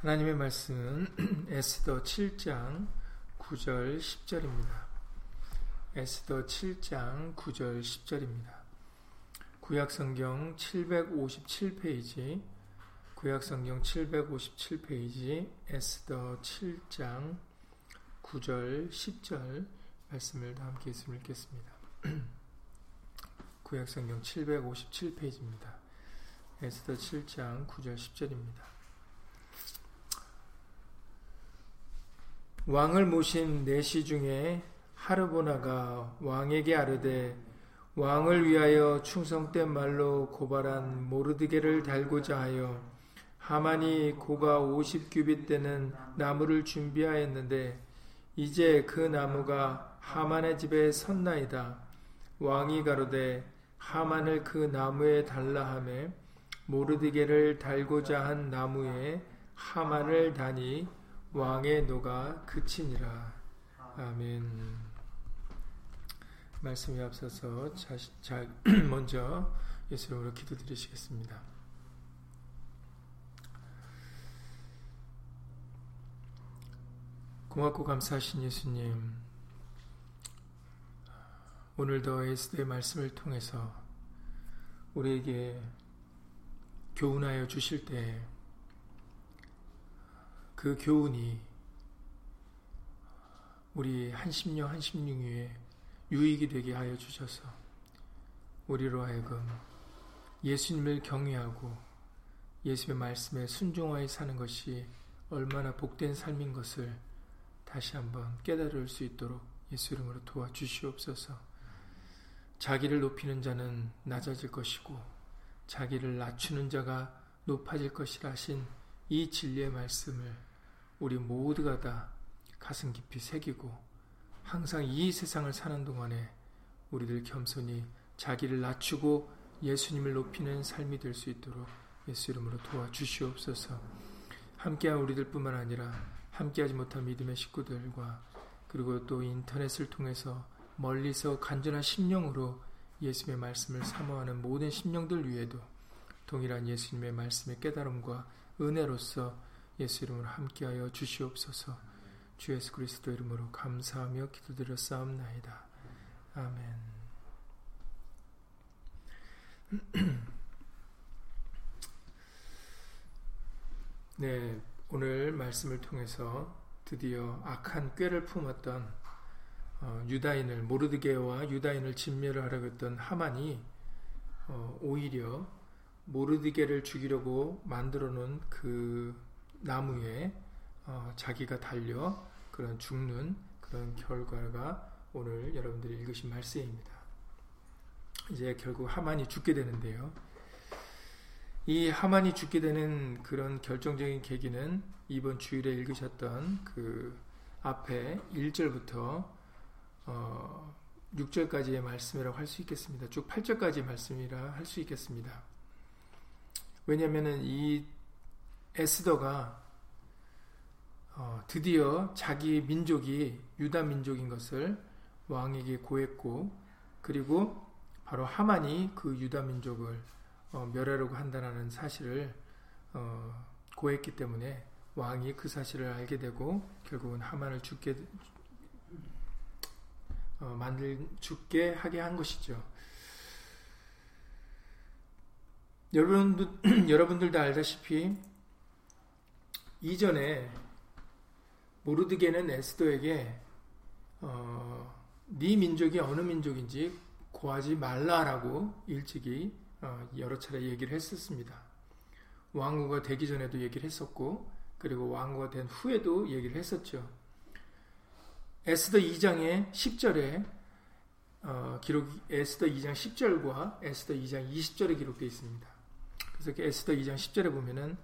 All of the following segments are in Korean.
하나님의 말씀은 에스더 7장 9절 10절입니다. 에스더 7장 9절 10절입니다. 구약성경 757페이지 구약성경 757페이지 에스더 7장 9절 10절 말씀을 다 함께 읽겠습니다. 구약성경 757페이지입니다. 에스더 7장 9절 10절입니다. 왕을 모신 내시 중에 하르보나가 왕에게 아르되 왕을 위하여 충성된 말로 고발한 모르드게를 달고자 하여 하만이 고가 50규빗 되는 나무를 준비하였는데 이제 그 나무가 하만의 집에 섰나이다. 왕이 가로되 하만을 그 나무에 달라 하매 모르드게를 달고자 한 나무에 하만을 다니 왕의 노가 그치니라. 아멘. 말씀에 앞서서 자, 자, 먼저 예수 이름으로 기도드리시겠습니다. 고맙고 감사하신 예수님, 오늘도 에스더의 말씀을 통해서 우리에게 교훈하여 주실 때 그 교훈이 우리 한심령 한심령에 유익이 되게 하여 주셔서 우리로 하여금 예수님을 경외하고 예수의 말씀에 순종하여 사는 것이 얼마나 복된 삶인 것을 다시 한번 깨달을 수 있도록 예수 이름으로 도와주시옵소서. 자기를 높이는 자는 낮아질 것이고 자기를 낮추는 자가 높아질 것이라 하신 이 진리의 말씀을 우리 모두가 다 가슴 깊이 새기고 항상 이 세상을 사는 동안에 우리들 겸손히 자기를 낮추고 예수님을 높이는 삶이 될 수 있도록 예수 이름으로 도와주시옵소서. 함께한 우리들뿐만 아니라 함께하지 못한 믿음의 식구들과 그리고 또 인터넷을 통해서 멀리서 간절한 심령으로 예수님의 말씀을 사모하는 모든 심령들 위에도 동일한 예수님의 말씀의 깨달음과 은혜로서 예수 이름으로 함께하여 주시옵소서. 주 예수 그리스도 이름으로 감사하며 기도드렸사옵나이다. 아멘. 네, 오늘 말씀을 통해서 드디어 악한 꾀를 품었던 어, 유다인을 모르드게와 유다인을 진멸하려고 했던 하만이 어, 오히려 모르드게를 죽이려고 만들어 놓은 그 나무에 어, 자기가 달려 그런 죽는 그런 결과가 오늘 여러분들이 읽으신 말씀입니다. 이제 결국 하만이 죽게 되는데요. 이 하만이 죽게 되는 그런 결정적인 계기는 이번 주일에 읽으셨던 그 앞에 1절부터 어 6절까지의 말씀이라고 할 수 있겠습니다. 쭉 8절까지의 말씀이라 할 수 있겠습니다. 왜냐하면 이 에스더가 어, 드디어 자기 민족이 유다 민족인 것을 왕에게 고했고 그리고 바로 하만이 그 유다 민족을 어, 멸하려고 한다는 사실을 어, 고했기 때문에 왕이 그 사실을 알게 되고 결국은 하만을 죽게 어, 만들 죽게 하게 한 것이죠. 여러분들 여러분들도 알다시피 이전에 모르드게는 에스더에게 어, 네 민족이 어느 민족인지 고하지 말라라고 일찍이 어, 여러 차례 얘기를 했었습니다. 왕후가 되기 전에도 얘기를 했었고 그리고 왕후가 된 후에도 얘기를 했었죠. 에스더 2장의 10절에 어, 기록 에스더 2장 10절과 에스더 2장 20절에 기록되어 있습니다. 그래서 에스더 2장 10절에 보면은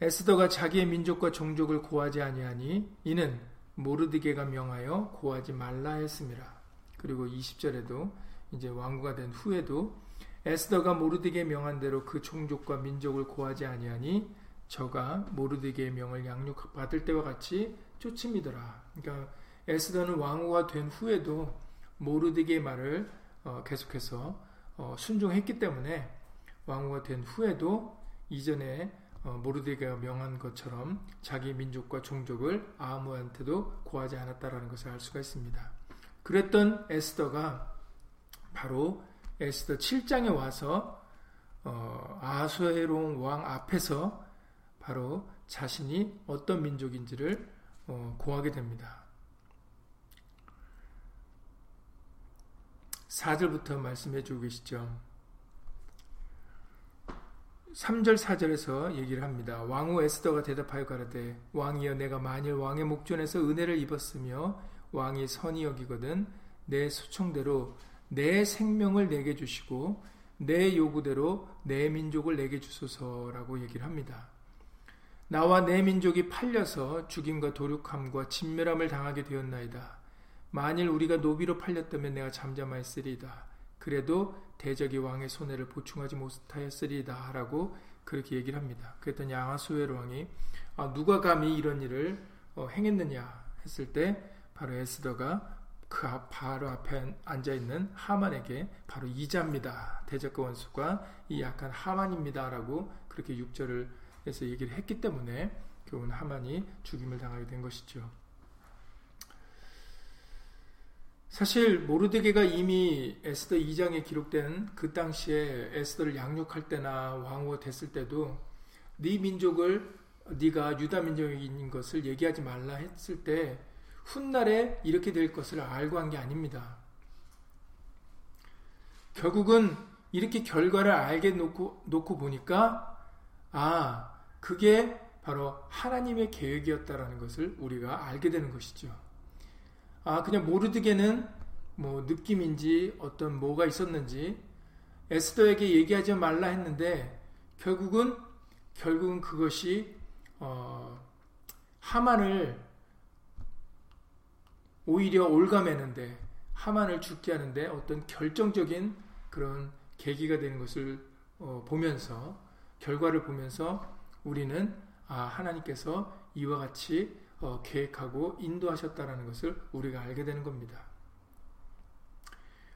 에스더가 자기의 민족과 종족을 고하지 아니하니 이는 모르드게가 명하여 고하지 말라 했습니다. 그리고 20절에도 이제 왕후가 된 후에도 에스더가 모르드게 명한 대로 그 종족과 민족을 고하지 아니하니 저가 모르드게의 명을 양육받을 때와 같이 쫓음이더라. 그러니까 에스더는 왕후가 된 후에도 모르드게의 말을 어, 계속해서 어, 순종했기 때문에 왕후가 된 후에도 이전에 어, 모르드게가 명한 것처럼 자기 민족과 종족을 아무한테도 고하지 않았다라는 것을 알 수가 있습니다. 그랬던 에스더가 바로 에스더 7장에 와서 어, 아수에로운 왕 앞에서 바로 자신이 어떤 민족인지를 어, 고하게 됩니다. 4절부터 말씀해 주고 계시죠. 3절 4절에서 얘기를 합니다. 왕후 에스더가 대답하여 가라되 왕이여 내가 만일 왕의 목전에서 은혜를 입었으며 왕이 선이 여기거든 내 소청대로 내 생명을 내게 주시고 내 요구대로 내 민족을 내게 주소서라고 얘기를 합니다. 나와 내 민족이 팔려서 죽임과 도륙함과 진멸함을 당하게 되었나이다. 만일 우리가 노비로 팔렸다면 내가 잠잠하였으리이다. 그래도 대적이 왕의 손해를 보충하지 못하였으리이다. 라고 그렇게 얘기를 합니다. 그랬더니 양하수엘 왕이 아, 누가 감히 이런 일을 어, 행했느냐 했을 때 바로 에스더가 그 앞, 바로 앞에 앉아있는 하만에게 바로 이자입니다. 대적과 원수가 이 약한 하만입니다. 라고 그렇게 6절을 해서 얘기를 했기 때문에 결국은 하만이 죽임을 당하게 된 것이죠. 사실 모르드게가 이미 에스더 2장에 기록된 그 당시에 에스더를 양육할 때나 왕후가 됐을 때도 네 민족을 네가 유다 민족인 것을 얘기하지 말라 했을 때 훗날에 이렇게 될 것을 알고 한 게 아닙니다. 결국은 이렇게 결과를 알게 놓고, 놓고 보니까 아 그게 바로 하나님의 계획이었다라는 것을 우리가 알게 되는 것이죠. 아, 그냥 모르드게는 뭐 느낌인지 어떤 뭐가 있었는지 에스더에게 얘기하지 말라 했는데 결국은 결국은 그것이 어, 하만을 오히려 올가매는데 하만을 죽게 하는데 어떤 결정적인 그런 계기가 되는 것을 어, 보면서 결과를 보면서 우리는 아 하나님께서 이와 같이 어, 계획하고 인도하셨다는 것을 우리가 알게 되는 겁니다.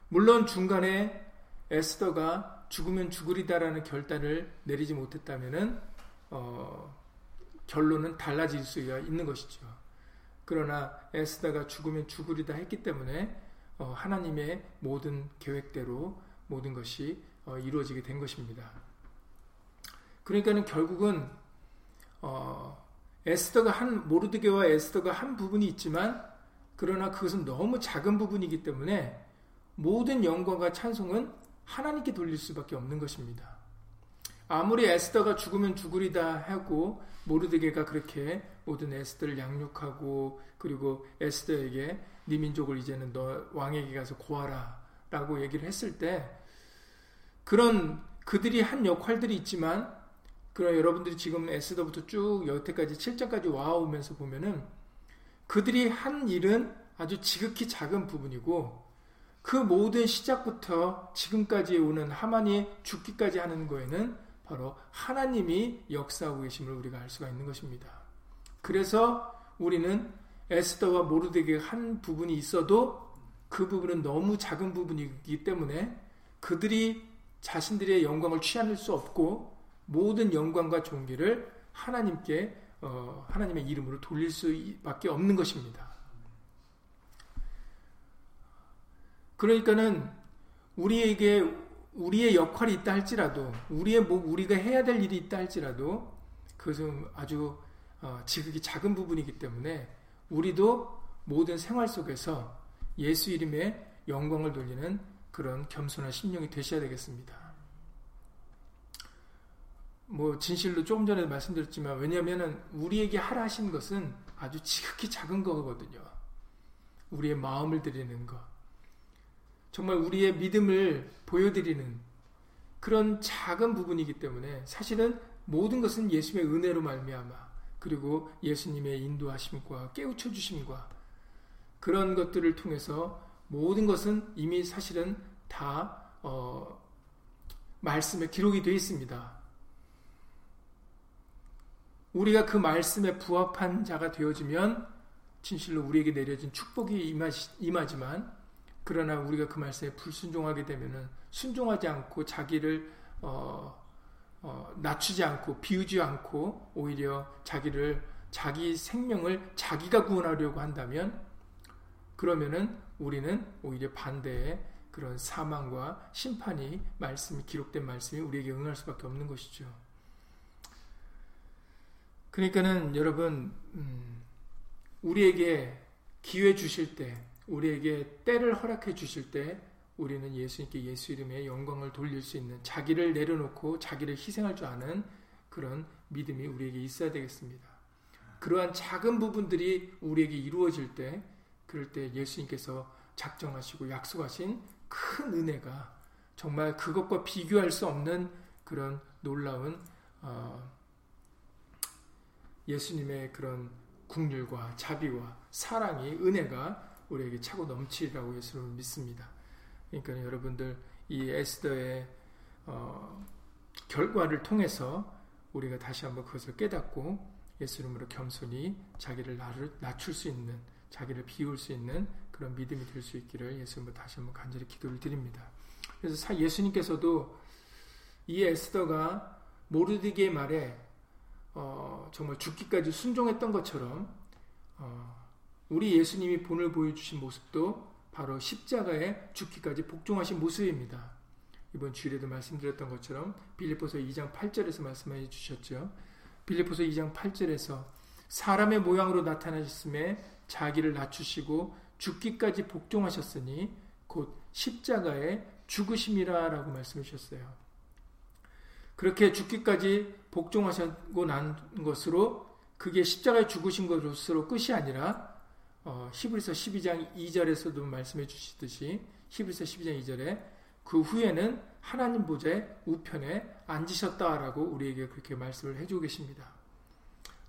물론 중간에 에스더가 죽으면 죽으리다라는 결단을 내리지 못했다면 어, 결론은 달라질 수가 있는 것이죠. 그러나 에스더가 죽으면 죽으리다 했기 때문에 어, 하나님의 모든 계획대로 모든 것이 어, 이루어지게 된 것입니다. 그러니까는 결국은 어, 에스더가 한 모르드게와 에스더가 한 부분이 있지만 그러나 그것은 너무 작은 부분이기 때문에 모든 영광과 찬송은 하나님께 돌릴 수밖에 없는 것입니다. 아무리 에스더가 죽으면 죽으리다 하고 모르드게가 그렇게 모든 에스더를 양육하고 그리고 에스더에게 네 민족을 이제는 너 왕에게 가서 고하라 라고 얘기를 했을 때 그런 그들이 한 역할들이 있지만 그럼 여러분들이 지금 에스더부터 쭉 여태까지 7장까지 와오면서 보면은 그들이 한 일은 아주 지극히 작은 부분이고 그 모든 시작부터 지금까지 오는 하만이 죽기까지 하는 거에는 바로 하나님이 역사하고 계심을 우리가 알 수가 있는 것입니다. 그래서 우리는 에스더와 모르드게 한 부분이 있어도 그 부분은 너무 작은 부분이기 때문에 그들이 자신들의 영광을 취할 수 없고 모든 영광과 존귀를 하나님께 어, 하나님의 이름으로 돌릴 수밖에 없는 것입니다. 그러니까는 우리에게 우리의 역할이 있다 할지라도 우리의 뭐 우리가 해야 될 일이 있다 할지라도 그것은 아주 어, 지극히 작은 부분이기 때문에 우리도 모든 생활 속에서 예수 이름의 영광을 돌리는 그런 겸손한 심령이 되셔야 되겠습니다. 뭐 진실로 조금 전에 말씀드렸지만 왜냐하면 우리에게 하라 하신 것은 아주 지극히 작은 거거든요. 우리의 마음을 드리는 것. 정말 우리의 믿음을 보여드리는 그런 작은 부분이기 때문에 사실은 모든 것은 예수님의 은혜로 말미암아 그리고 예수님의 인도하심과 깨우쳐 주심과 그런 것들을 통해서 모든 것은 이미 사실은 다 어, 말씀에 기록이 되어 있습니다. 우리가 그 말씀에 부합한 자가 되어지면 진실로 우리에게 내려진 축복이 임하지만 그러나 우리가 그 말씀에 불순종하게 되면은 순종하지 않고 자기를 어, 어, 낮추지 않고 비우지 않고 오히려 자기를 자기 생명을 자기가 구원하려고 한다면 그러면은 우리는 오히려 반대의 그런 사망과 심판이 말씀이 기록된 말씀이 우리에게 응할 수밖에 없는 것이죠. 그러니까는 여러분 음, 우리에게 기회 주실 때, 우리에게 때를 허락해 주실 때 우리는 예수님께 예수 이름의 영광을 돌릴 수 있는 자기를 내려놓고 자기를 희생할 줄 아는 그런 믿음이 우리에게 있어야 되겠습니다. 그러한 작은 부분들이 우리에게 이루어질 때, 그럴 때 예수님께서 작정하시고 약속하신 큰 은혜가 정말 그것과 비교할 수 없는 그런 놀라운 어, 예수님의 그런 국률과 자비와 사랑이 은혜가 우리에게 차고 넘치리라고 예수님을 믿습니다. 그러니까 여러분들 이 에스더의 어, 결과를 통해서 우리가 다시 한번 그것을 깨닫고 예수 이름으로 겸손히 자기를 낮출 수 있는 자기를 비울 수 있는 그런 믿음이 될 수 있기를 예수님으로 다시 한번 간절히 기도를 드립니다. 그래서 예수님께서도 이 에스더가 모르드게의 말에 어, 정말 죽기까지 순종했던 것처럼 어, 우리 예수님이 본을 보여주신 모습도 바로 십자가에 죽기까지 복종하신 모습입니다. 이번 주일에도 말씀드렸던 것처럼 빌립보서 2장 8절에서 말씀해 주셨죠. 빌립보서 2장 8절에서 사람의 모양으로 나타나셨음에 자기를 낮추시고 죽기까지 복종하셨으니 곧 십자가에 죽으심이라 라고 말씀해 주셨어요. 그렇게 죽기까지 복종하셨고 난 것으로 그게 십자가에 죽으신 것으로 끝이 아니라 어, 히브리서 12장 2절에서도 말씀해 주시듯이 히브리서 12장 2절에 그 후에는 하나님 보좌의 우편에 앉으셨다라고 우리에게 그렇게 말씀을 해주고 계십니다.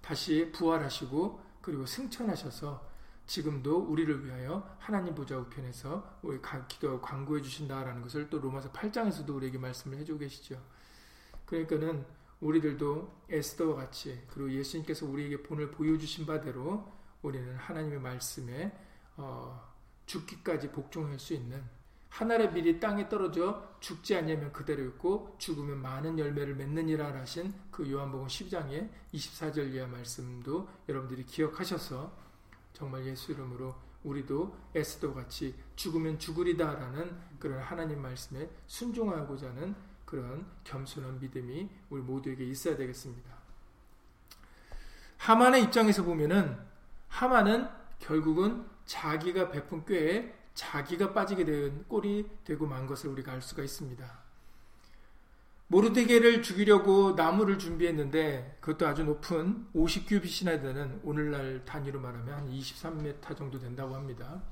다시 부활하시고 그리고 승천하셔서 지금도 우리를 위하여 하나님 보좌 우편에서 우리 기도 광고해 주신다라는 것을 또 로마서 8장에서도 우리에게 말씀을 해주고 계시죠. 그러니까는 우리들도 에스더와 같이 그리고 예수님께서 우리에게 본을 보여주신 바대로 우리는 하나님의 말씀에 어, 죽기까지 복종할 수 있는 하늘의 밀이 땅에 떨어져 죽지 않으면 그대로 있고 죽으면 많은 열매를 맺느니라 하신 그 요한복음 10장의 24절 이하 말씀도 여러분들이 기억하셔서 정말 예수 이름으로 우리도 에스도 같이 죽으면 죽으리다라는 그런 하나님 말씀에 순종하고자 하는 그런 겸손한 믿음이 우리 모두에게 있어야 되겠습니다. 하만의 입장에서 보면은 하만은 결국은 자기가 베푼 꾀에 자기가 빠지게 된 꼴이 되고 만 것을 우리가 알 수가 있습니다. 모르드게를 죽이려고 나무를 준비했는데 그것도 아주 높은 50규빗이나 되는 오늘날 단위로 말하면 한 23m 정도 된다고 합니다.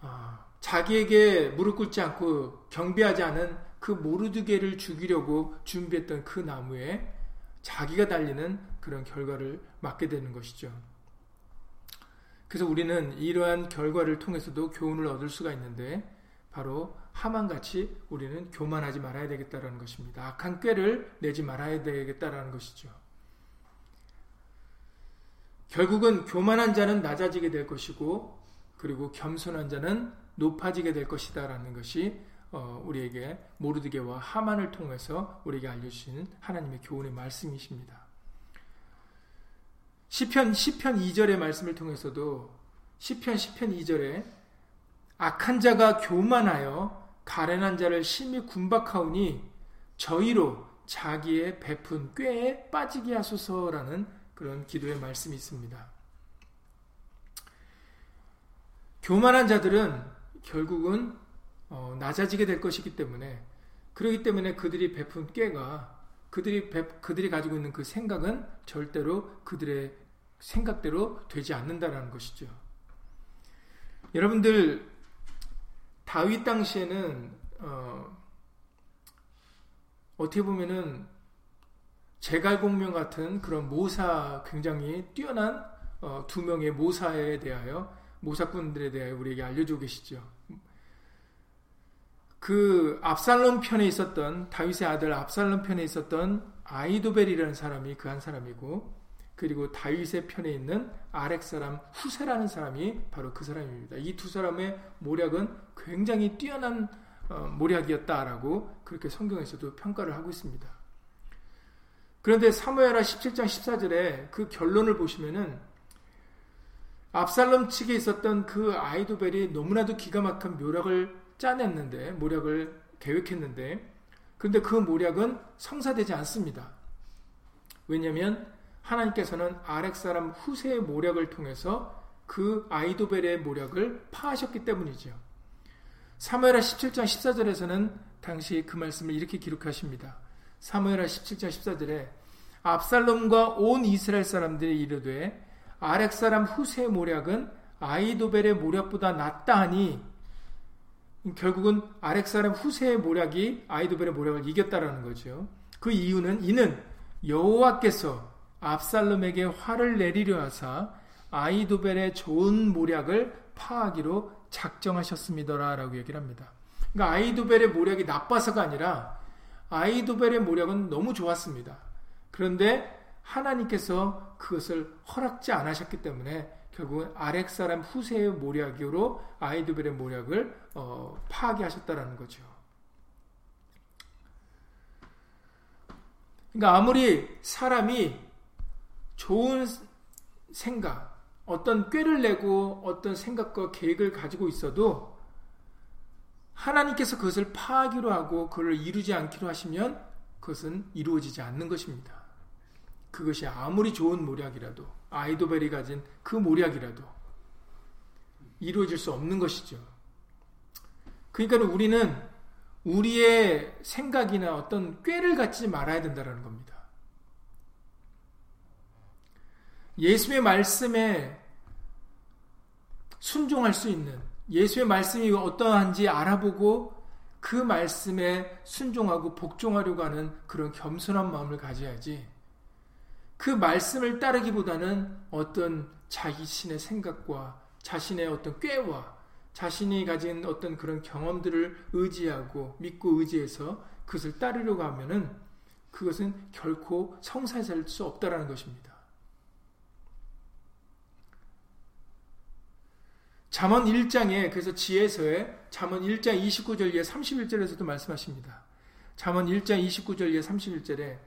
아, 자기에게 무릎 꿇지 않고 경배하지 않은 그 모르드게를 죽이려고 준비했던 그 나무에 자기가 달리는 그런 결과를 맞게 되는 것이죠. 그래서 우리는 이러한 결과를 통해서도 교훈을 얻을 수가 있는데 바로 하만같이 우리는 교만하지 말아야 되겠다라는 것입니다. 악한 꾀를 내지 말아야 되겠다라는 것이죠. 결국은 교만한 자는 낮아지게 될 것이고 그리고 겸손한 자는 높아지게 될 것이다라는 것이 어, 우리에게 모르드게와 하만을 통해서 우리에게 알려주시는 하나님의 교훈의 말씀이십니다. 시편 10편 2절의 말씀을 통해서도 시편 10편 2절에 악한 자가 교만하여 가련한 자를 심히 군박하오니 저희로 자기의 베푼 꾀에 빠지게 하소서라는 그런 기도의 말씀이 있습니다. 교만한 자들은 결국은 어, 낮아지게 될 것이기 때문에 그러기 때문에 그들이 베푼 꾀가 그들이 그들이 가지고 있는 그 생각은 절대로 그들의 생각대로 되지 않는다라는 것이죠. 여러분들 다윗 당시에는 어, 어떻게 보면은 제갈공명 같은 그런 모사 굉장히 뛰어난 어, 두 명의 모사에 대하여 모사꾼들에 대하여 우리에게 알려주고 계시죠. 그 압살롬 편에 있었던 다윗의 아들 압살롬 편에 있었던 아이도벨이라는 사람이 그 한 사람이고 그리고 다윗의 편에 있는 아렉 사람 후세라는 사람이 바로 그 사람입니다. 이 두 사람의 모략은 굉장히 뛰어난 어, 모략이었다라고 그렇게 성경에서도 평가를 하고 있습니다. 그런데 사무엘하 17장 14절에 그 결론을 보시면은 압살롬 측에 있었던 그 아이도벨이 너무나도 기가 막힌 묘략을 짜냈는데 모략을 계획했는데 그런데 그 모략은 성사되지 않습니다. 왜냐하면 하나님께서는 아렉 사람 후세의 모략을 통해서 그 아이도벨의 모략을 파하셨기 때문이죠. 사무엘하 17장 14절에서는 당시 그 말씀을 이렇게 기록하십니다. 사무엘하 17장 14절에 압살롬과 온 이스라엘 사람들이 이르되 아렉 사람 후세의 모략은 아이도벨의 모략보다 낫다 하니 결국은 아렉 사람 후세의 모략이 아이도벨의 모략을 이겼다라는 거죠. 그 이유는 이는 여호와께서 압살롬에게 화를 내리려 하사 아이도벨의 좋은 모략을 파하기로 작정하셨습니다라고 얘기를 합니다. 그러니까 아이도벨의 모략이 나빠서가 아니라 아이도벨의 모략은 너무 좋았습니다. 그런데 하나님께서 그것을 허락지 않으셨기 때문에 결국은 아렉 사람 후세의 모략으로 아이도벨의 모략을 어, 파괴하셨다라는 거죠. 그러니까 아무리 사람이 좋은 생각, 어떤 꾀를 내고 어떤 생각과 계획을 가지고 있어도 하나님께서 그것을 파하기로 하고 그를 이루지 않기로 하시면 그것은 이루어지지 않는 것입니다. 그것이 아무리 좋은 모략이라도 아이도벨이 가진 그 모략이라도 이루어질 수 없는 것이죠. 그러니까 우리는 우리의 생각이나 어떤 꾀를 갖지 말아야 된다는 겁니다. 예수의 말씀에 순종할 수 있는 예수의 말씀이 어떠한지 알아보고 그 말씀에 순종하고 복종하려고 하는 그런 겸손한 마음을 가져야지 그 말씀을 따르기보다는 어떤 자기 신의 생각과 자신의 어떤 꾀와 자신이 가진 어떤 그런 경험들을 의지하고 믿고 의지해서 그것을 따르려고 하면은 그것은 결코 성사될 수 없다라는 것입니다. 잠언 1장에 그래서 지혜서에 잠언 1장 29절 에 31절에서도 말씀하십니다. 잠언 1장 29절 에 31절에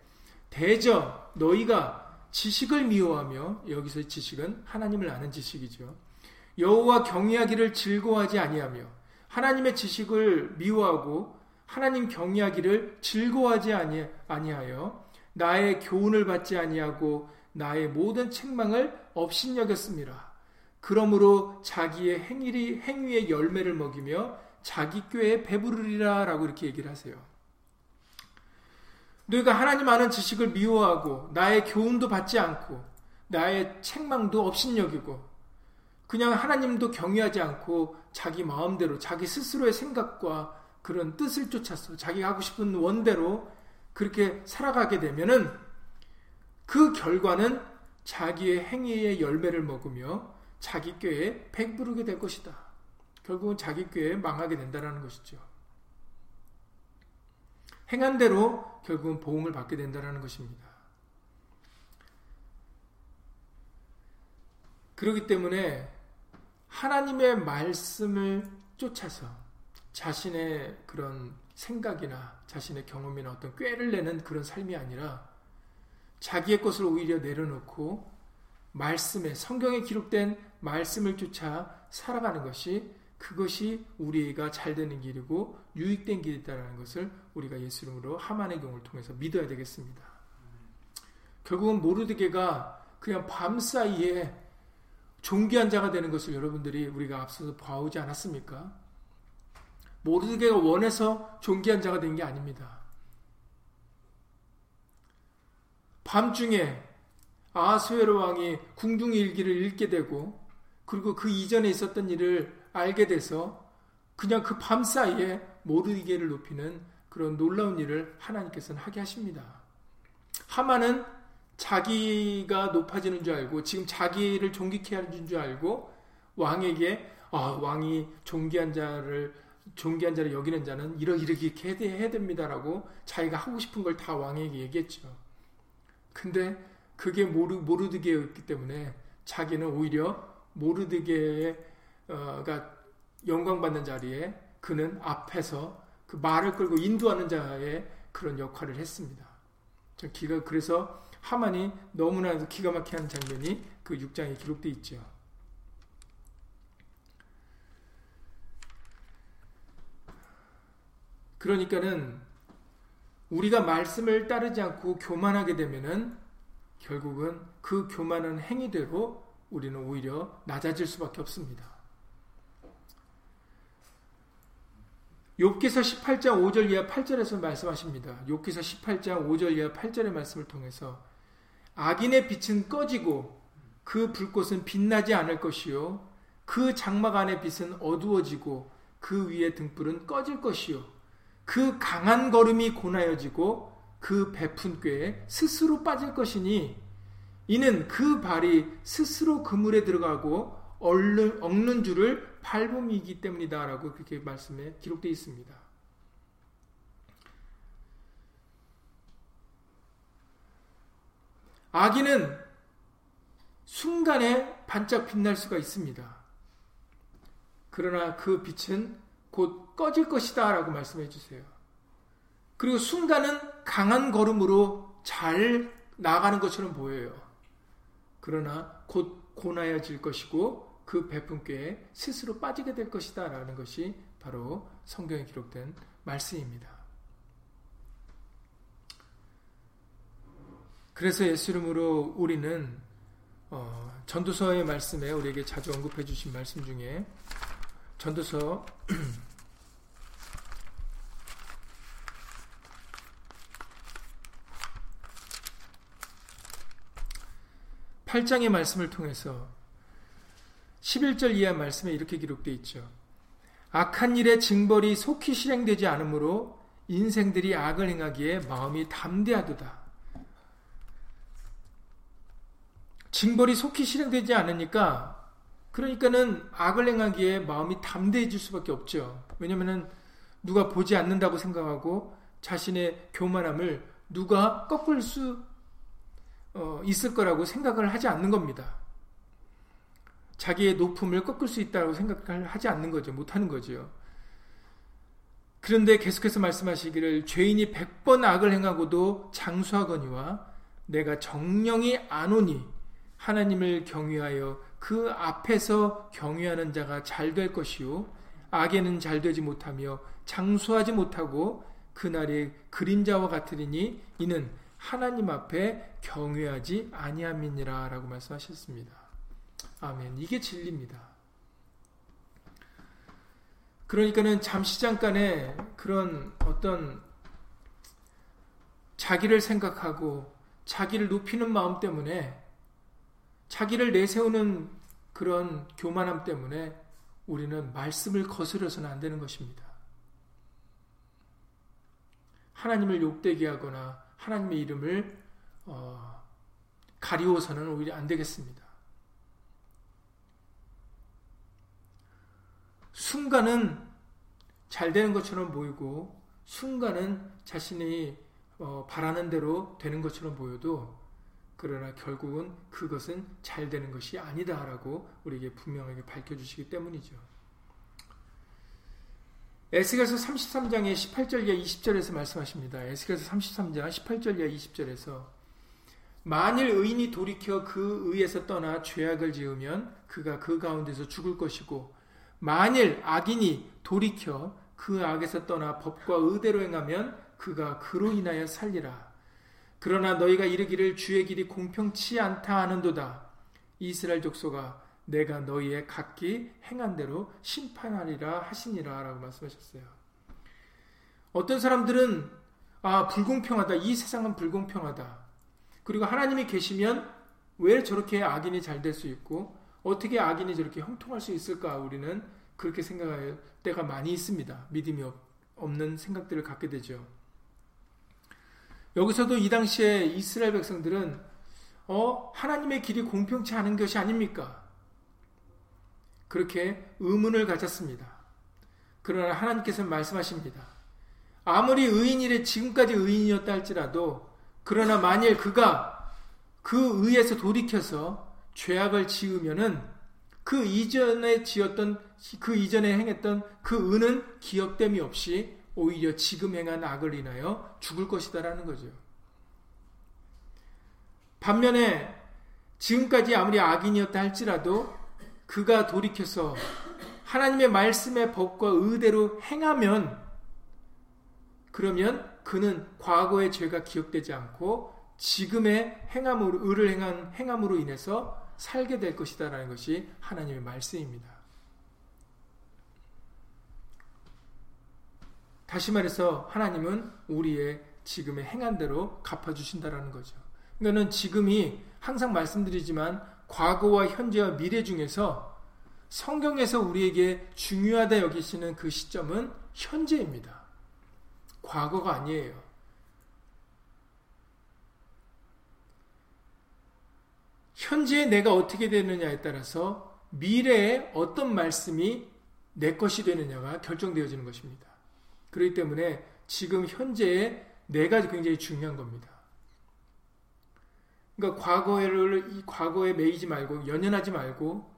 대저 너희가 지식을 미워하며 여기서 지식은 하나님을 아는 지식이죠. 여호와 경외하기를 즐거워하지 아니하며 하나님의 지식을 미워하고 하나님 경외하기를 즐거워하지 아니하여 나의 교훈을 받지 아니하고 나의 모든 책망을 업신여겼습니다. 그러므로 자기의 행위, 행위의 열매를 먹이며 자기 꾀에 배부르리라 라고 이렇게 얘기를 하세요. 너희가 하나님 아는 지식을 미워하고 나의 교훈도 받지 않고 나의 책망도 업신여기고 그냥 하나님도 경외하지 않고 자기 마음대로 자기 스스로의 생각과 그런 뜻을 쫓아서 자기가 하고 싶은 원대로 그렇게 살아가게 되면은 그 결과는 자기의 행위의 열매를 먹으며 자기 꾀에 백부르게 될 것이다. 결국은 자기 꾀에 망하게 된다는 것이죠. 행한 대로 결국은 보응을 받게 된다는 것입니다. 그렇기 때문에 하나님의 말씀을 쫓아서 자신의 그런 생각이나 자신의 경험이나 어떤 꾀를 내는 그런 삶이 아니라 자기의 것을 오히려 내려놓고 말씀에 성경에 기록된 말씀을 쫓아 살아가는 것이 그것이 우리가 잘 되는 길이고 유익된 길이다라는 것을 우리가 예수 이름으로 하만의 경우를 통해서 믿어야 되겠습니다. 결국은 모르드게가 그냥 밤 사이에 종기한 자가 되는 것을 여러분들이 우리가 앞서서 봐오지 않았습니까? 모르드게가 원해서 종기한 자가 된 게 아닙니다. 밤중에 아수에로 왕이 궁둥이 일기를 읽게 되고 그리고 그 이전에 있었던 일을 알게 돼서 그냥 그 밤 사이에 모르게를 높이는 그런 놀라운 일을 하나님께서는 하게 하십니다. 하만은 자기가 높아지는 줄 알고 지금 자기를 존귀케 하는 줄 알고 왕에게 아, 왕이 존귀한 자를 존귀한 자를 여기는 자는 이러 이렇게 해야 됩니다라고 자기가 하고 싶은 걸 다 왕에게 얘기했죠. 근데 그게 모르, 모르드게였기 때문에 자기는 오히려 모르드게 가 영광받는 자리에 그는 앞에서 그 말을 끌고 인도하는 자의 그런 역할을 했습니다. 기가 그래서 하만이 너무나도 기가 막히게 하는 장면이 그 6장에 기록되어 있죠. 그러니까는 우리가 말씀을 따르지 않고 교만하게 되면은 결국은 그 교만한 행위대로 우리는 오히려 낮아질 수밖에 없습니다. 욥기서 18장 5절 이하 8절에서 말씀하십니다. 욥기서 18장 5절 이하 8절의 말씀을 통해서 악인의 빛은 꺼지고 그 불꽃은 빛나지 않을 것이요 그 장막 안의 빛은 어두워지고 그 위의 등불은 꺼질 것이요 그 강한 걸음이 고나여지고 그 베푼 꾀에 스스로 빠질 것이니 이는 그 발이 스스로 그물에 들어가고 얼른, 엉는 줄을 밟음이기 때문이다라고 그렇게 말씀에 기록되어 있습니다. 아기는 순간에 반짝 빛날 수가 있습니다. 그러나 그 빛은 곧 꺼질 것이다 라고 말씀해 주세요. 그리고 순간은 강한 걸음으로 잘 나가는 것처럼 보여요. 그러나 곧 고나여질 것이고 그 베푼께 스스로 빠지게 될 것이다 라는 것이 바로 성경에 기록된 말씀입니다. 그래서 예수 이름으로 우리는 어, 전도서의 말씀에 우리에게 자주 언급해 주신 말씀 중에 전도서 8장의 말씀을 통해서 11절 이하 말씀에 이렇게 기록되어 있죠. 악한 일의 징벌이 속히 실행되지 않으므로 인생들이 악을 행하기에 마음이 담대하도다. 징벌이 속히 실행되지 않으니까 그러니까는 악을 행하기에 마음이 담대해질 수밖에 없죠. 왜냐면은 누가 보지 않는다고 생각하고 자신의 교만함을 누가 꺾을 수 어, 있을 거라고 생각을 하지 않는 겁니다. 자기의 높음을 꺾을 수 있다고 생각을 하지 않는 거죠. 못하는 거죠. 그런데 계속해서 말씀하시기를 죄인이 백 번 악을 행하고도 장수하거니와 내가 정령이 안 오니 하나님을 경외하여 그 앞에서 경외하는 자가 잘 될 것이요 악에는 잘 되지 못하며 장수하지 못하고 그날의 그림자와 같으리니 이는 하나님 앞에 경외하지 아니함이니라라고 말씀하셨습니다. 아멘. 이게 진리입니다. 그러니까는 잠시 잠깐의 그런 어떤 자기를 생각하고 자기를 높이는 마음 때문에 자기를 내세우는 그런 교만함 때문에 우리는 말씀을 거스려서는 안 되는 것입니다. 하나님을 욕되게 하거나 하나님의 이름을 어, 가리워서는 오히려 안 되겠습니다. 순간은 잘 되는 것처럼 보이고 순간은 자신이 어, 바라는 대로 되는 것처럼 보여도 그러나 결국은 그것은 잘 되는 것이 아니다라고 우리에게 분명하게 밝혀주시기 때문이죠. 에스겔서 33장의 18절 이하 20절에서 말씀하십니다. 에스겔서 33장 18절 이하 20절에서 만일 의인이 돌이켜 그 의에서 떠나 죄악을 지으면 그가 그 가운데서 죽을 것이고 만일 악인이 돌이켜 그 악에서 떠나 법과 의대로 행하면 그가 그로 인하여 살리라. 그러나 너희가 이르기를 주의 길이 공평치 않다 하는도다. 이스라엘 족소가 내가 너희의 각기 행한 대로 심판하리라 하시니라 라고 말씀하셨어요. 어떤 사람들은 아 불공평하다. 이 세상은 불공평하다. 그리고 하나님이 계시면 왜 저렇게 악인이 잘 될 수 있고 어떻게 악인이 저렇게 형통할 수 있을까 우리는 그렇게 생각할 때가 많이 있습니다. 믿음이 없는 생각들을 갖게 되죠. 여기서도 이 당시에 이스라엘 백성들은 어 하나님의 길이 공평치 않은 것이 아닙니까? 그렇게 의문을 가졌습니다. 그러나 하나님께서 말씀하십니다. 아무리 의인이래 지금까지 의인이었다 할지라도 그러나 만일 그가 그 의에서 돌이켜서 죄악을 지으면은 그 이전에 지었던 그 이전에 행했던 그 의는 기억됨이 없이 오히려 지금 행한 악을 인하여 죽을 것이다라는 거죠. 반면에 지금까지 아무리 악인이었다 할지라도 그가 돌이켜서 하나님의 말씀의 법과 의대로 행하면 그러면 그는 과거의 죄가 기억되지 않고 지금의 행함으로 의를 행한 행함으로 인해서 살게 될 것이다라는 것이 하나님의 말씀입니다. 다시 말해서 하나님은 우리의 지금의 행한 대로 갚아주신다라는 거죠. 그러니까는 지금이 항상 말씀드리지만 과거와 현재와 미래 중에서 성경에서 우리에게 중요하다 여기시는 그 시점은 현재입니다. 과거가 아니에요. 현재 내가 어떻게 되느냐에 따라서 미래에 어떤 말씀이 내 것이 되느냐가 결정되어지는 것입니다. 그렇기 때문에 지금 현재에 내가 굉장히 중요한 겁니다. 그러니까 과거를 이 과거에 매이지 말고 연연하지 말고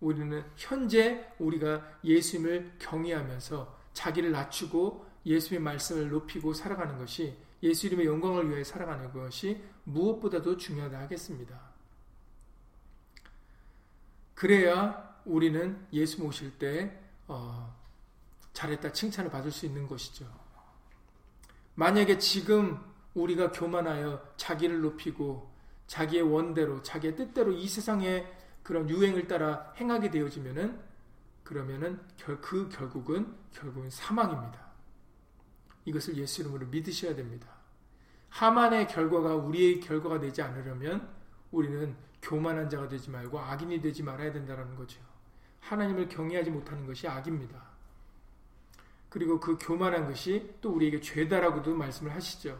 우리는 현재 우리가 예수님을 경외하면서 자기를 낮추고 예수님의 말씀을 높이고 살아가는 것이 예수 이름의 영광을 위해 살아가는 것이 무엇보다도 중요하다 하겠습니다. 그래야 우리는 예수 모실 때 어, 잘했다 칭찬을 받을 수 있는 것이죠. 만약에 지금 우리가 교만하여 자기를 높이고 자기의 원대로 자기의 뜻대로 이 세상의 그런 유행을 따라 행하게 되어지면은 그러면은 결, 그 결국은 결국은 사망입니다. 이것을 예수 이름으로 믿으셔야 됩니다. 하만의 결과가 우리의 결과가 되지 않으려면 우리는 교만한 자가 되지 말고 악인이 되지 말아야 된다는 거죠. 하나님을 경외하지 못하는 것이 악입니다. 그리고 그 교만한 것이 또 우리에게 죄다라고도 말씀을 하시죠.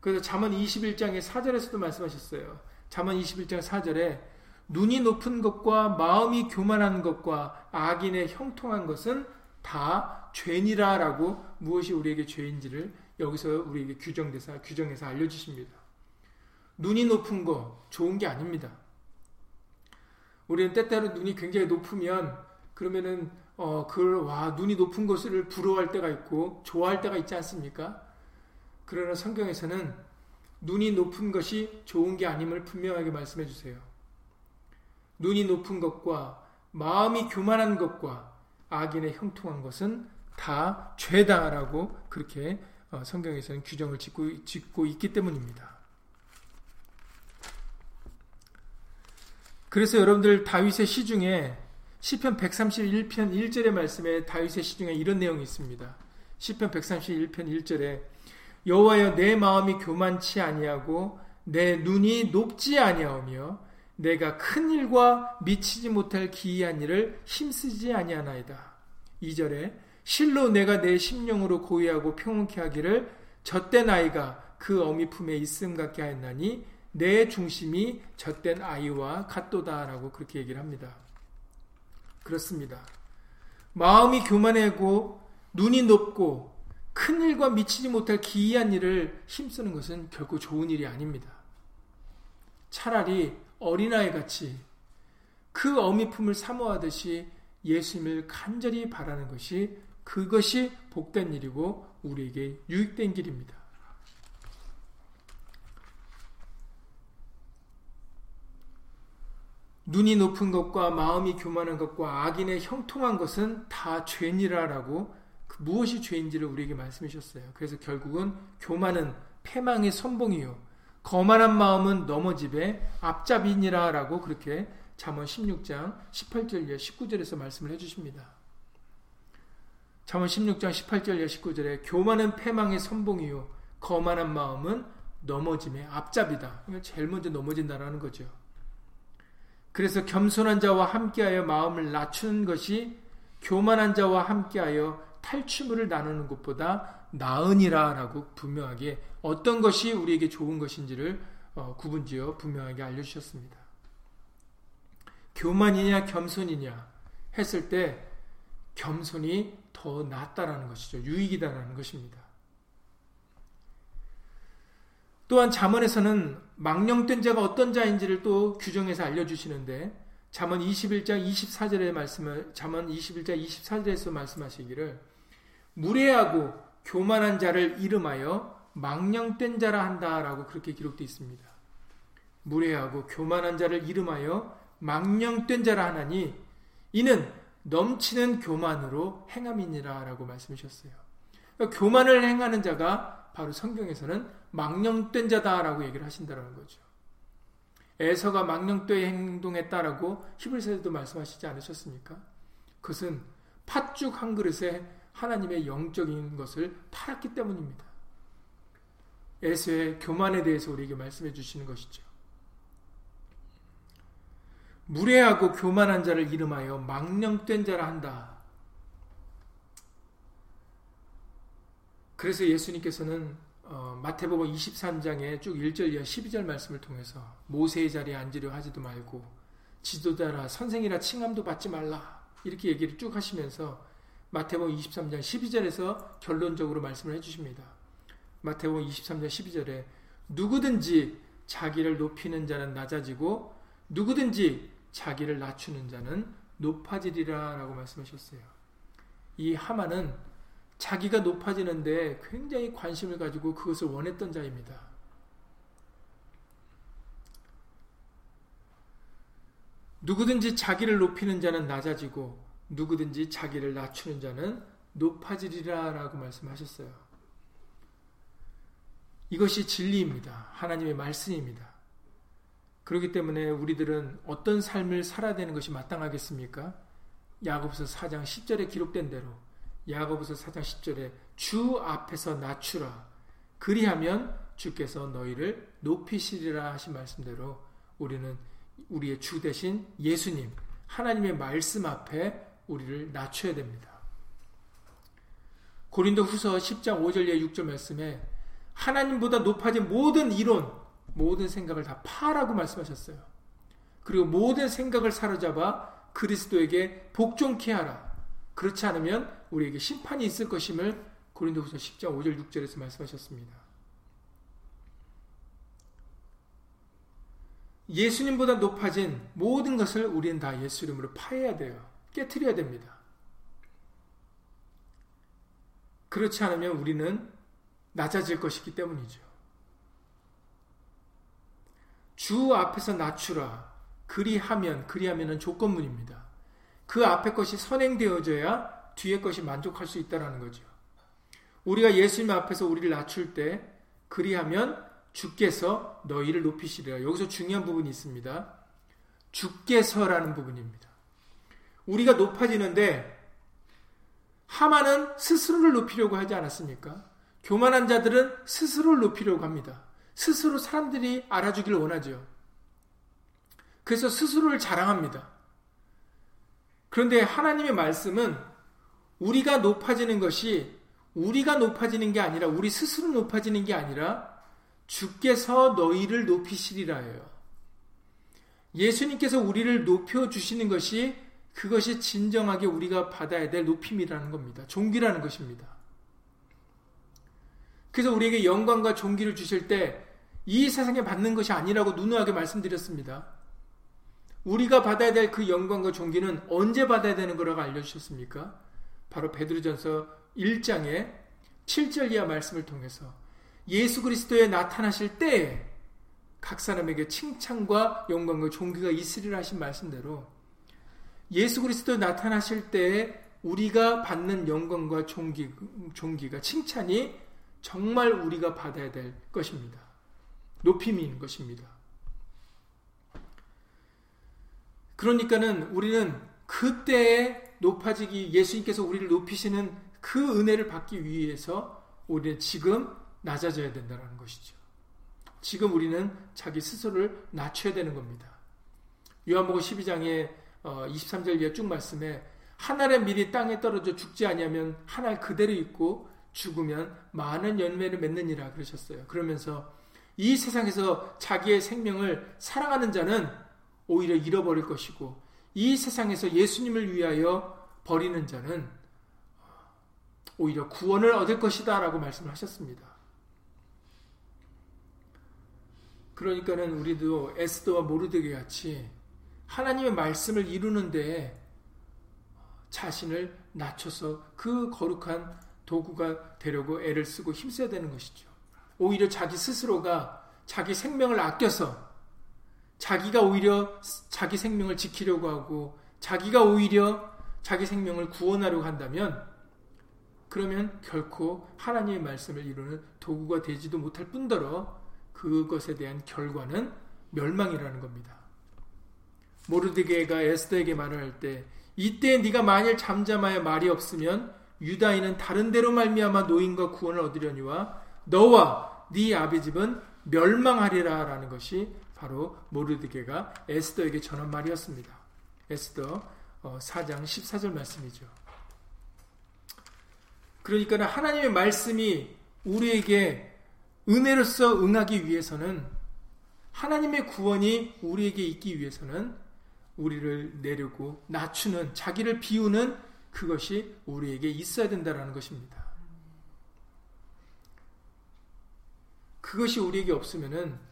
그래서 잠언 21장의 4절에서도 말씀하셨어요. 잠언 21장 4절에 눈이 높은 것과 마음이 교만한 것과 악인의 형통한 것은 다 죄니라라고 무엇이 우리에게 죄인지를 여기서 우리에게 규정돼서 규정해서 알려 주십니다. 눈이 높은 거 좋은 게 아닙니다. 우리는 때때로 눈이 굉장히 높으면 그러면은 어 그걸 와 눈이 높은 것을 부러워할 때가 있고 좋아할 때가 있지 않습니까? 그러나 성경에서는 눈이 높은 것이 좋은 게 아님을 분명하게 말씀해 주세요. 눈이 높은 것과 마음이 교만한 것과 악인의 형통한 것은 다 죄다라고 그렇게 어, 성경에서는 규정을 짓고, 짓고 있기 때문입니다. 그래서 여러분들 다윗의 시 중에 시편 131편 1절의 말씀에 다윗의 시 중에 이런 내용이 있습니다. 시편 131편 1절에 여호와여 내 마음이 교만치 아니하고 내 눈이 높지 아니하며 내가 큰 일과 미치지 못할 기이한 일을 힘쓰지 아니하나이다. 2절에 실로 내가 내 심령으로 고의하고 평온케 하기를 젖된 아이가 그 어미 품에 있음 같게 하였나니 내 중심이 젖된 아이와 같도다라고 그렇게 얘기를 합니다. 그렇습니다. 마음이 교만하고 눈이 높고 큰 일과 미치지 못할 기이한 일을 힘쓰는 것은 결코 좋은 일이 아닙니다. 차라리 어린아이 같이 그 어미 품을 사모하듯이 예수님을 간절히 바라는 것이 그것이 복된 일이고 우리에게 유익된 길입니다. 눈이 높은 것과 마음이 교만한 것과 악인의 형통한 것은 다 죄니라라고 그 무엇이 죄인지를 우리에게 말씀해 주셨어요. 그래서 결국은 교만은 패망의 선봉이요. 거만한 마음은 넘어집에 앞잡이니라라고 그렇게 잠언 16장 18절 19절에서 말씀을 해 주십니다. 잠언 16장 18절 19절에 교만은 패망의 선봉이요. 거만한 마음은 넘어짐의 앞잡이다. 제일 먼저 넘어진다라는 거죠. 그래서 겸손한 자와 함께하여 마음을 낮추는 것이 교만한 자와 함께하여 탈취물을 나누는 것보다 나으니라라고 분명하게 어떤 것이 우리에게 좋은 것인지를 어, 구분지어 분명하게 알려주셨습니다. 교만이냐 겸손이냐 했을 때 겸손이 더 낫다라는 것이죠. 유익이다라는 것입니다. 또한 잠언에서는 망령된 자가 어떤 자인지를 또 규정해서 알려주시는데 잠언 21장 24절의 말씀을 잠언 21장 24절에서 말씀하시기를 무례하고 교만한 자를 이름하여 망령된 자라 한다라고 그렇게 기록되어 있습니다. 무례하고 교만한 자를 이름하여 망령된 자라 하나니 이는 넘치는 교만으로 행함이니라 라고 말씀하셨어요. 그러니까 교만을 행하는 자가 바로 성경에서는 망령된 자다라고 얘기를 하신다는 거죠. 에서가 망령되이 행동했다라고 히브리서에도 말씀하시지 않으셨습니까? 그것은 팥죽 한 그릇에 하나님의 영적인 것을 팔았기 때문입니다. 에서의 교만에 대해서 우리에게 말씀해 주시는 것이죠. 무례하고 교만한 자를 이름하여 망령된 자라 한다. 그래서 예수님께서는 어, 마태복음 23장에 쭉 1절 이하 12절 말씀을 통해서 모세의 자리에 앉으려 하지도 말고 지도자라 선생이라 칭함도 받지 말라 이렇게 얘기를 쭉 하시면서 마태복음 23장 12절에서 결론적으로 말씀을 해주십니다. 마태복음 23장 12절에 누구든지 자기를 높이는 자는 낮아지고 누구든지 자기를 낮추는 자는 높아지리라 라고 말씀하셨어요. 이 하만은 자기가 높아지는데 굉장히 관심을 가지고 그것을 원했던 자입니다. 누구든지 자기를 높이는 자는 낮아지고 누구든지 자기를 낮추는 자는 높아지리라 라고 말씀하셨어요. 이것이 진리입니다. 하나님의 말씀입니다. 그렇기 때문에 우리들은 어떤 삶을 살아야 되는 것이 마땅하겠습니까? 야고보서 4장 10절에 기록된 대로 야고보서 4장 10절에 주 앞에서 낮추라 그리하면 주께서 너희를 높이시리라 하신 말씀대로 우리는 우리의 주 대신 예수님 하나님의 말씀 앞에 우리를 낮춰야 됩니다. 고린도 후서 10장 5절 6절 말씀에 하나님보다 높아진 모든 이론 모든 생각을 다 파라고 말씀하셨어요. 그리고 모든 생각을 사로잡아 그리스도에게 복종케 하라. 그렇지 않으면 우리에게 심판이 있을 것임을 고린도후서 10장 5절 6절에서 말씀하셨습니다. 예수님보다 높아진 모든 것을 우리는 다 예수 이름으로 파해야 돼요. 깨뜨려야 됩니다. 그렇지 않으면 우리는 낮아질 것이기 때문이죠. 주 앞에서 낮추라. 그리하면, 그리하면은 조건문입니다. 그 앞에 것이 선행되어져야 뒤에 것이 만족할 수 있다는 거죠. 우리가 예수님 앞에서 우리를 낮출 때, 그리하면 주께서 너희를 높이시리라. 여기서 중요한 부분이 있습니다. 주께서라는 부분입니다. 우리가 높아지는데, 하마는 스스로를 높이려고 하지 않았습니까? 교만한 자들은 스스로를 높이려고 합니다. 스스로 사람들이 알아주기를 원하죠. 그래서 스스로를 자랑합니다. 그런데 하나님의 말씀은 우리가 높아지는 것이 우리가 높아지는 게 아니라 우리 스스로 높아지는 게 아니라 주께서 너희를 높이시리라예요. 예수님께서 우리를 높여 주시는 것이 그것이 진정하게 우리가 받아야 될 높임이라는 겁니다. 종기라는 것입니다. 그래서 우리에게 영광과 종기를 주실 때 이 세상에 받는 것이 아니라고 누누하게 말씀드렸습니다. 우리가 받아야 될 그 영광과 존귀는 언제 받아야 되는 거라고 알려주셨습니까? 바로 베드로전서 1장의 7절 이하 말씀을 통해서 예수 그리스도에 나타나실 때에 각 사람에게 칭찬과 영광과 존귀가 있으리라 하신 말씀대로 예수 그리스도에 나타나실 때에 우리가 받는 영광과 존귀, 존귀가 칭찬이 정말 우리가 받아야 될 것입니다. 높임인 것입니다. 그러니까는 우리는 그때에 높아지기 예수님께서 우리를 높이시는 그 은혜를 받기 위해서 우리는 지금 낮아져야 된다는 것이죠. 지금 우리는 자기 스스로를 낮춰야 되는 겁니다. 요한복음 12장에 23절 어, 이하 쭉 말씀에 하늘의 밀이 땅에 떨어져 죽지 아니하면 하늘 그대로 있고 죽으면 많은 열매를 맺느니라 그러셨어요. 그러면서 이 세상에서 자기의 생명을 사랑하는 자는 오히려 잃어버릴 것이고 이 세상에서 예수님을 위하여 버리는 자는 오히려 구원을 얻을 것이다 라고 말씀을 하셨습니다. 그러니까는 우리도 에스더와 모르드게 같이 하나님의 말씀을 이루는데 자신을 낮춰서 그 거룩한 도구가 되려고 애를 쓰고 힘써야 되는 것이죠. 오히려 자기 스스로가 자기 생명을 아껴서 자기가 오히려 자기 생명을 지키려고 하고 자기가 오히려 자기 생명을 구원하려고 한다면 그러면 결코 하나님의 말씀을 이루는 도구가 되지도 못할 뿐더러 그것에 대한 결과는 멸망이라는 겁니다. 모르드게가 에스더에게 말을 할 때 이때 네가 만일 잠잠하여 말이 없으면 유다인은 다른 데로 말미암아 노인과 구원을 얻으려니와 너와 네 아비 집은 멸망하리라라는 것이 바로 모르드게가 에스더에게 전한 말이었습니다. 에스더 4장 어, 14절 말씀이죠. 그러니까 하나님의 말씀이 우리에게 은혜로서 응하기 위해서는 하나님의 구원이 우리에게 있기 위해서는 우리를 내려고 낮추는 자기를 비우는 그것이 우리에게 있어야 된다는 것입니다. 그것이 우리에게 없으면은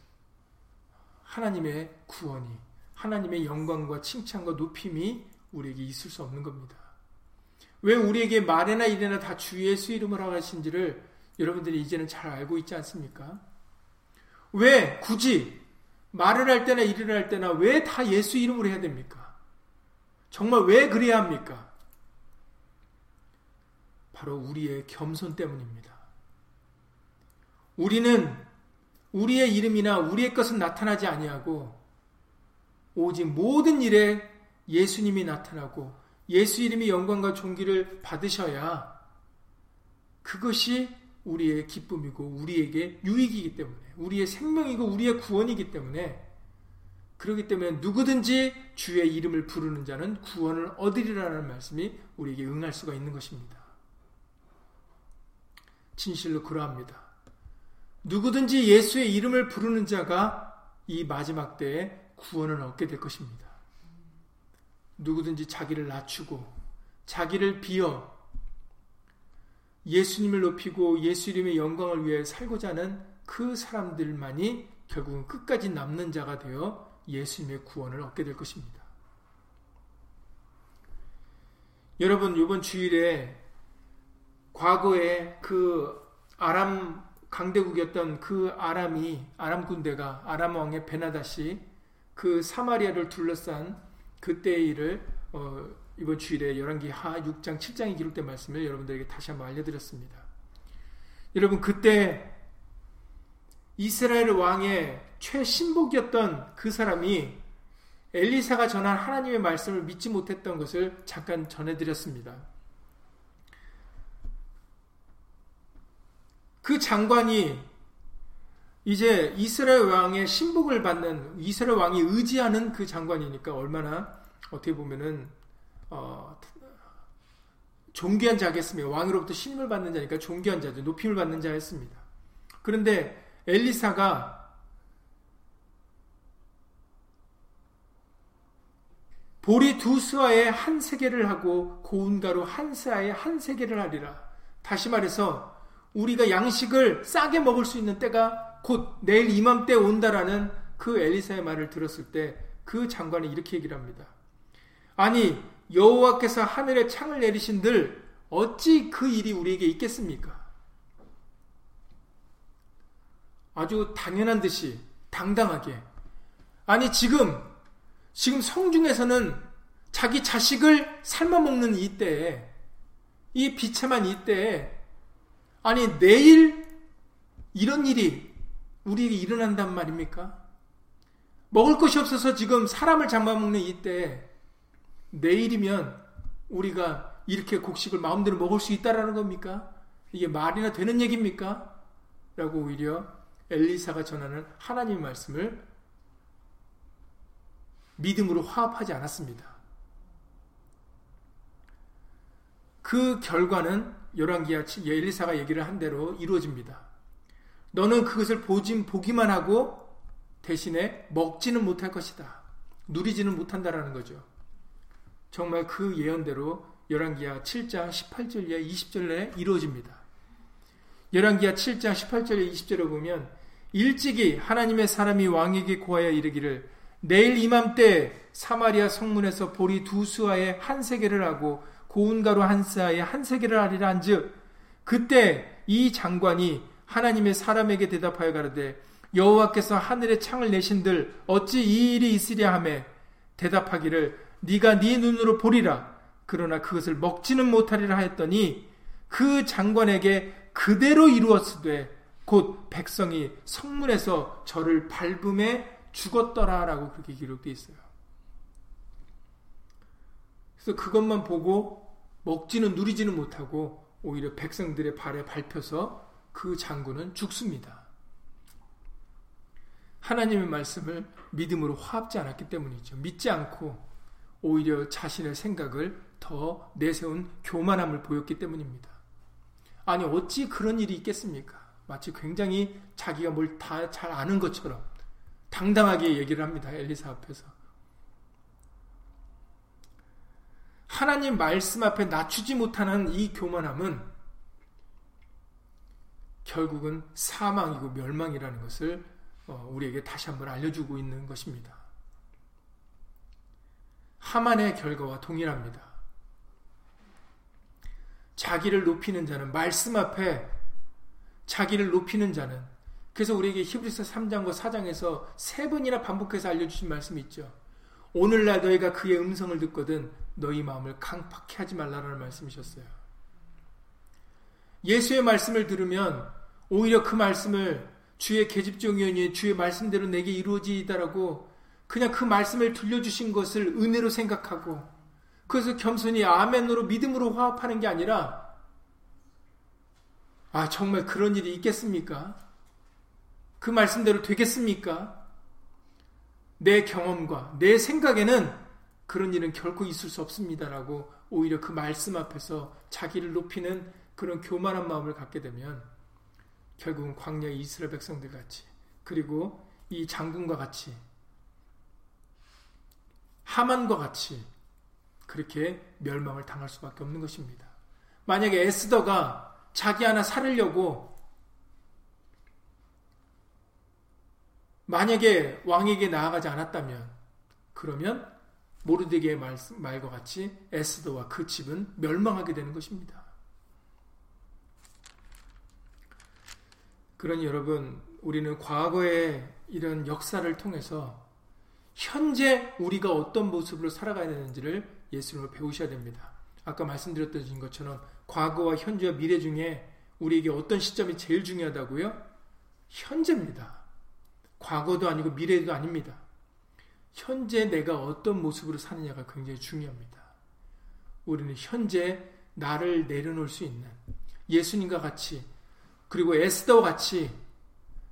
하나님의 구원이 하나님의 영광과 칭찬과 높임이 우리에게 있을 수 없는 겁니다. 왜 우리에게 말이나 일이나 다 주 예수 이름을 하신지를 여러분들이 이제는 잘 알고 있지 않습니까? 왜 굳이 말을 할 때나 일을 할 때나 왜 다 예수 이름으로 해야 됩니까? 정말 왜 그래야 합니까? 바로 우리의 겸손 때문입니다. 우리는 우리의 이름이나 우리의 것은 나타나지 아니하고 오직 모든 일에 예수님이 나타나고 예수 이름이 영광과 존귀를 받으셔야 그것이 우리의 기쁨이고 우리에게 유익이기 때문에 우리의 생명이고 우리의 구원이기 때문에 그렇기 때문에 누구든지 주의 이름을 부르는 자는 구원을 얻으리라는 말씀이 우리에게 응할 수가 있는 것입니다. 진실로 그러합니다. 누구든지 예수의 이름을 부르는 자가 이 마지막 때에 구원을 얻게 될 것입니다. 누구든지 자기를 낮추고 자기를 비어 예수님을 높이고 예수 이름의 영광을 위해 살고자 하는 그 사람들만이 결국은 끝까지 남는 자가 되어 예수님의 구원을 얻게 될 것입니다. 여러분, 이번 주일에 과거에 그 아람 강대국이었던 그 아람이 아람 군대가 아람 왕의 베나다시 그 사마리아를 둘러싼 그때의 일을 어, 이번 주일에 열왕기 하 6장 7장에 기록된 말씀을 여러분들에게 다시 한번 알려드렸습니다. 여러분 그때 이스라엘 왕의 최신복이었던 그 사람이 엘리사가 전한 하나님의 말씀을 믿지 못했던 것을 잠깐 전해드렸습니다. 그 장관이 이제 이스라엘 왕의 신복을 받는 이스라엘 왕이 의지하는 그 장관이니까 얼마나 어떻게 보면은 어, 존귀한 자겠습니다. 왕으로부터 신임을 받는 자니까 존귀한 자죠. 높임을 받는 자였습니다. 그런데 엘리사가 보리 두 수아에 한 세계를 하고 고운 가루 한 스아에 한 세계를 하리라. 다시 말해서 우리가 양식을 싸게 먹을 수 있는 때가 곧 내일 이맘때 온다라는 그 엘리사의 말을 들었을 때 그 장관이 이렇게 얘기를 합니다. 아니 여호와께서 하늘에 창을 내리신들 어찌 그 일이 우리에게 있겠습니까? 아주 당연한 듯이 당당하게 아니 지금 지금 성중에서는 자기 자식을 삶아 먹는 이때에 이 비참한 이때에 아니, 내일 이런 일이 우리에게 일어난단 말입니까? 먹을 것이 없어서 지금 사람을 잡아먹는 이때 내일이면 우리가 이렇게 곡식을 마음대로 먹을 수 있다라는 겁니까? 이게 말이나 되는 얘기입니까? 라고 오히려 엘리사가 전하는 하나님 말씀을 믿음으로 화합하지 않았습니다. 그 결과는 열왕기야 엘리사가 얘기를 한 대로 이루어집니다. 너는 그것을 보진 보기만 하고 대신에 먹지는 못할 것이다. 누리지는 못한다라는 거죠. 정말 그 예언대로 열왕기야 7장 18절에 20절에 이루어집니다. 열왕기야 7장 18절에 20절에 보면 일찍이 하나님의 사람이 왕에게 고하여 이르기를 내일 이맘때 사마리아 성문에서 보리 두 수아의 한 세계를 하고 고운 가루 한 싸에 한 세계를 하리라 한즉 그때 이 장관이 하나님의 사람에게 대답하여 가로되 여호와께서 하늘의 창을 내신들 어찌 이 일이 있으랴 하매 대답하기를 네가 네 눈으로 보리라 그러나 그것을 먹지는 못하리라 하였더니 그 장관에게 그대로 이루었으되 곧 백성이 성문에서 저를 밟음에 죽었더라라고 그렇게 기록되어 있어요. 그래서 그것만 보고 먹지는 누리지는 못하고 오히려 백성들의 발에 밟혀서 그 장군은 죽습니다. 하나님의 말씀을 믿음으로 화합지 않았기 때문이죠. 믿지 않고 오히려 자신의 생각을 더 내세운 교만함을 보였기 때문입니다. 아니 어찌 그런 일이 있겠습니까? 마치 굉장히 자기가 뭘 다 잘 아는 것처럼 당당하게 얘기를 합니다. 엘리사 앞에서. 하나님 말씀 앞에 낮추지 못하는 이 교만함은 결국은 사망이고 멸망이라는 것을 어, 우리에게 다시 한번 알려주고 있는 것입니다. 하만의 결과와 동일합니다. 자기를 높이는 자는 말씀 앞에 자기를 높이는 자는 그래서 우리에게 히브리서 3장과 4장에서 세 번이나 반복해서 알려주신 말씀이 있죠. 오늘날 너희가 그의 음성을 듣거든 너희 마음을 강팍해 하지 말라라는 말씀이셨어요. 예수의 말씀을 들으면 오히려 그 말씀을 주의 계집종이니 주의 말씀대로 내게 이루어지이다라고 그냥 그 말씀을 들려주신 것을 은혜로 생각하고 그래서 겸손히 아멘으로 믿음으로 화합하는 게 아니라 아 정말 그런 일이 있겠습니까? 그 말씀대로 되겠습니까? 내 경험과 내 생각에는 그런 일은 결코 있을 수 없습니다라고 오히려 그 말씀 앞에서 자기를 높이는 그런 교만한 마음을 갖게 되면 결국은 광야의 이스라엘 백성들 같이 그리고 이 장군과 같이 하만과 같이 그렇게 멸망을 당할 수밖에 없는 것입니다. 만약에 에스더가 자기 하나 살으려고 만약에 왕에게 나아가지 않았다면 그러면 모르드게의 말, 말과 같이 에스더와 그 집은 멸망하게 되는 것입니다. 그러니 여러분, 우리는 과거의 이런 역사를 통해서 현재 우리가 어떤 모습으로 살아가야 되는지를 예수님을 배우셔야 됩니다. 아까 말씀드렸던 것처럼 과거와 현재와 미래 중에 우리에게 어떤 시점이 제일 중요하다고요? 현재입니다. 과거도 아니고 미래도 아닙니다. 현재 내가 어떤 모습으로 사느냐가 굉장히 중요합니다. 우리는 현재 나를 내려놓을 수 있는 예수님과 같이 그리고 에스더와 같이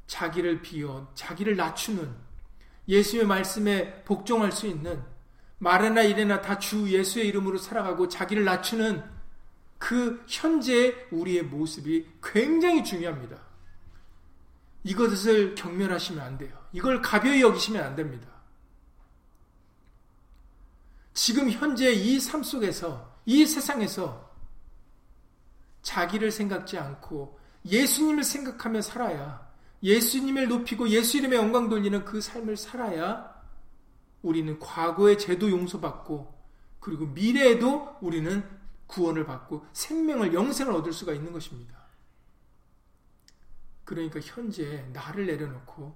자기를 비워 자기를 낮추는 예수의 말씀에 복종할 수 있는 말이나 이래나 다 주 예수의 이름으로 살아가고 자기를 낮추는 그 현재의 우리의 모습이 굉장히 중요합니다. 이것을 경멸하시면 안 돼요. 이걸 가벼이 여기시면 안 됩니다. 지금 현재 이 삶 속에서, 이 세상에서 자기를 생각지 않고 예수님을 생각하며 살아야 예수님을 높이고 예수 이름의 영광 돌리는 그 삶을 살아야 우리는 과거의 죄도 용서받고 그리고 미래에도 우리는 구원을 받고 생명을 영생을 얻을 수가 있는 것입니다. 그러니까 현재 나를 내려놓고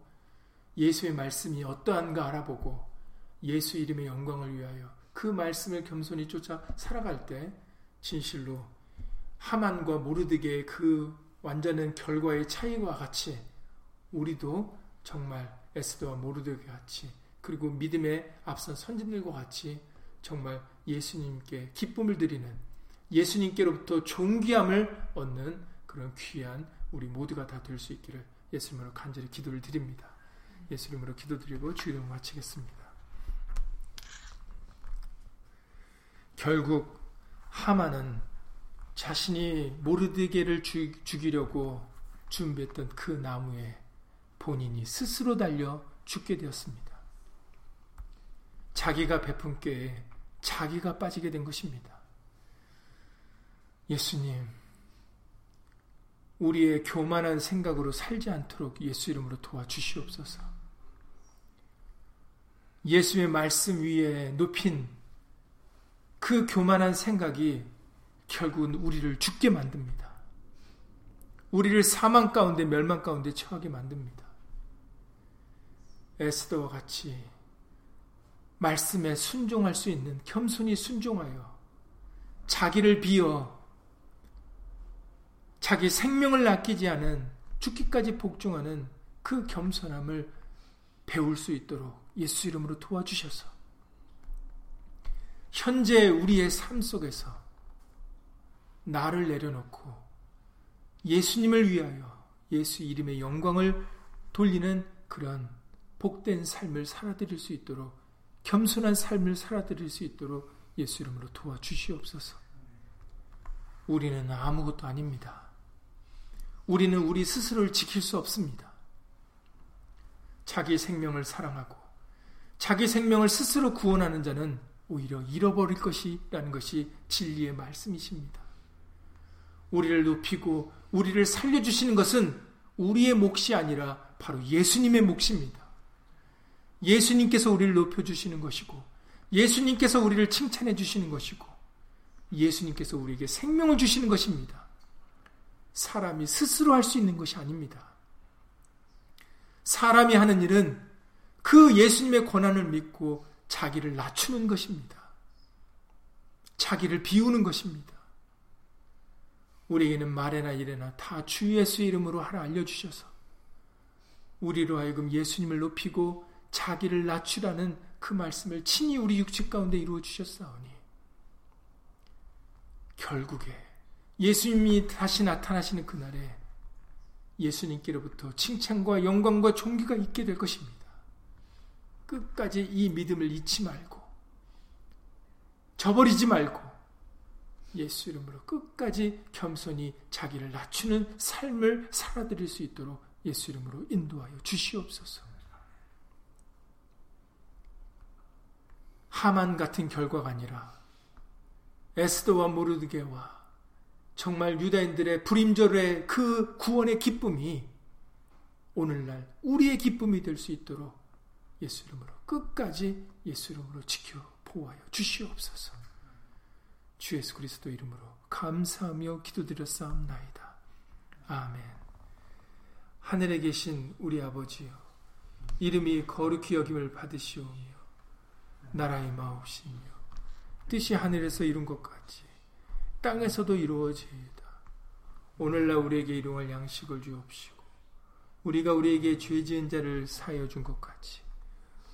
예수의 말씀이 어떠한가 알아보고 예수 이름의 영광을 위하여 그 말씀을 겸손히 쫓아 살아갈 때 진실로 하만과 모르드게의 그 완전한 결과의 차이와 같이 우리도 정말 에스더와 모르드게 같이 그리고 믿음에 앞선 선진들과 같이 정말 예수님께 기쁨을 드리는 예수님께로부터 존귀함을 얻는 그런 귀한 우리 모두가 다 될 수 있기를 예수님으로 간절히 기도를 드립니다. 예수님으로 기도드리고 주의를 마치겠습니다. 결국 하만은 자신이 모르드게를 죽이려고 준비했던 그 나무에 본인이 스스로 달려 죽게 되었습니다. 자기가 베푼 꾀에 자기가 빠지게 된 것입니다. 예수님, 우리의 교만한 생각으로 살지 않도록 예수 이름으로 도와주시옵소서. 예수의 말씀 위에 높인 그 교만한 생각이 결국은 우리를 죽게 만듭니다. 우리를 사망 가운데 멸망 가운데 처하게 만듭니다. 에스더와 같이 말씀에 순종할 수 있는 겸손히 순종하여 자기를 비워 자기 생명을 아끼지 않은 죽기까지 복종하는 그 겸손함을 배울 수 있도록 예수 이름으로 도와주셔서 현재 우리의 삶 속에서 나를 내려놓고 예수님을 위하여 예수 이름의 영광을 돌리는 그런 복된 삶을 살아드릴 수 있도록 겸손한 삶을 살아드릴 수 있도록 예수 이름으로 도와주시옵소서. 우리는 아무것도 아닙니다. 우리는 우리 스스로를 지킬 수 없습니다. 자기 생명을 사랑하고 자기 생명을 스스로 구원하는 자는 오히려 잃어버릴 것이라는 것이 진리의 말씀이십니다. 우리를 높이고 우리를 살려주시는 것은 우리의 몫이 아니라 바로 예수님의 몫입니다. 예수님께서 우리를 높여주시는 것이고, 예수님께서 우리를 칭찬해 주시는 것이고, 예수님께서 우리에게 생명을 주시는 것입니다. 사람이 스스로 할 수 있는 것이 아닙니다. 사람이 하는 일은 그 예수님의 권한을 믿고 자기를 낮추는 것입니다. 자기를 비우는 것입니다. 우리에게는 말에나 일에나 다 주 예수 이름으로 하나 알려주셔서 우리로 하여금 예수님을 높이고 자기를 낮추라는 그 말씀을 친히 우리 육체 가운데 이루어 주셨사오니 결국에 예수님이 다시 나타나시는 그날에 예수님께로부터 칭찬과 영광과 존귀가 있게 될 것입니다. 끝까지 이 믿음을 잊지 말고 저버리지 말고 예수 이름으로 끝까지 겸손히 자기를 낮추는 삶을 살아드릴 수 있도록 예수 이름으로 인도하여 주시옵소서. 하만 같은 결과가 아니라 에스더와 모르드게와 정말 유다인들의 불임절의 그 구원의 기쁨이 오늘날 우리의 기쁨이 될 수 있도록 예수 이름으로 끝까지 예수 이름으로 지켜 보호하여 주시옵소서. 주 예수 그리스도 이름으로 감사하며 기도드렸사옵나이다. 아멘. 하늘에 계신 우리 아버지여 이름이 거룩히 여김을 받으시오며 나라의 마옵시며 뜻이 하늘에서 이룬 것 같이 땅에서도 이루어지이다. 오늘날 우리에게 일용할 양식을 주옵시고 우리가 우리에게 죄 지은 자를 사여 준 것 같이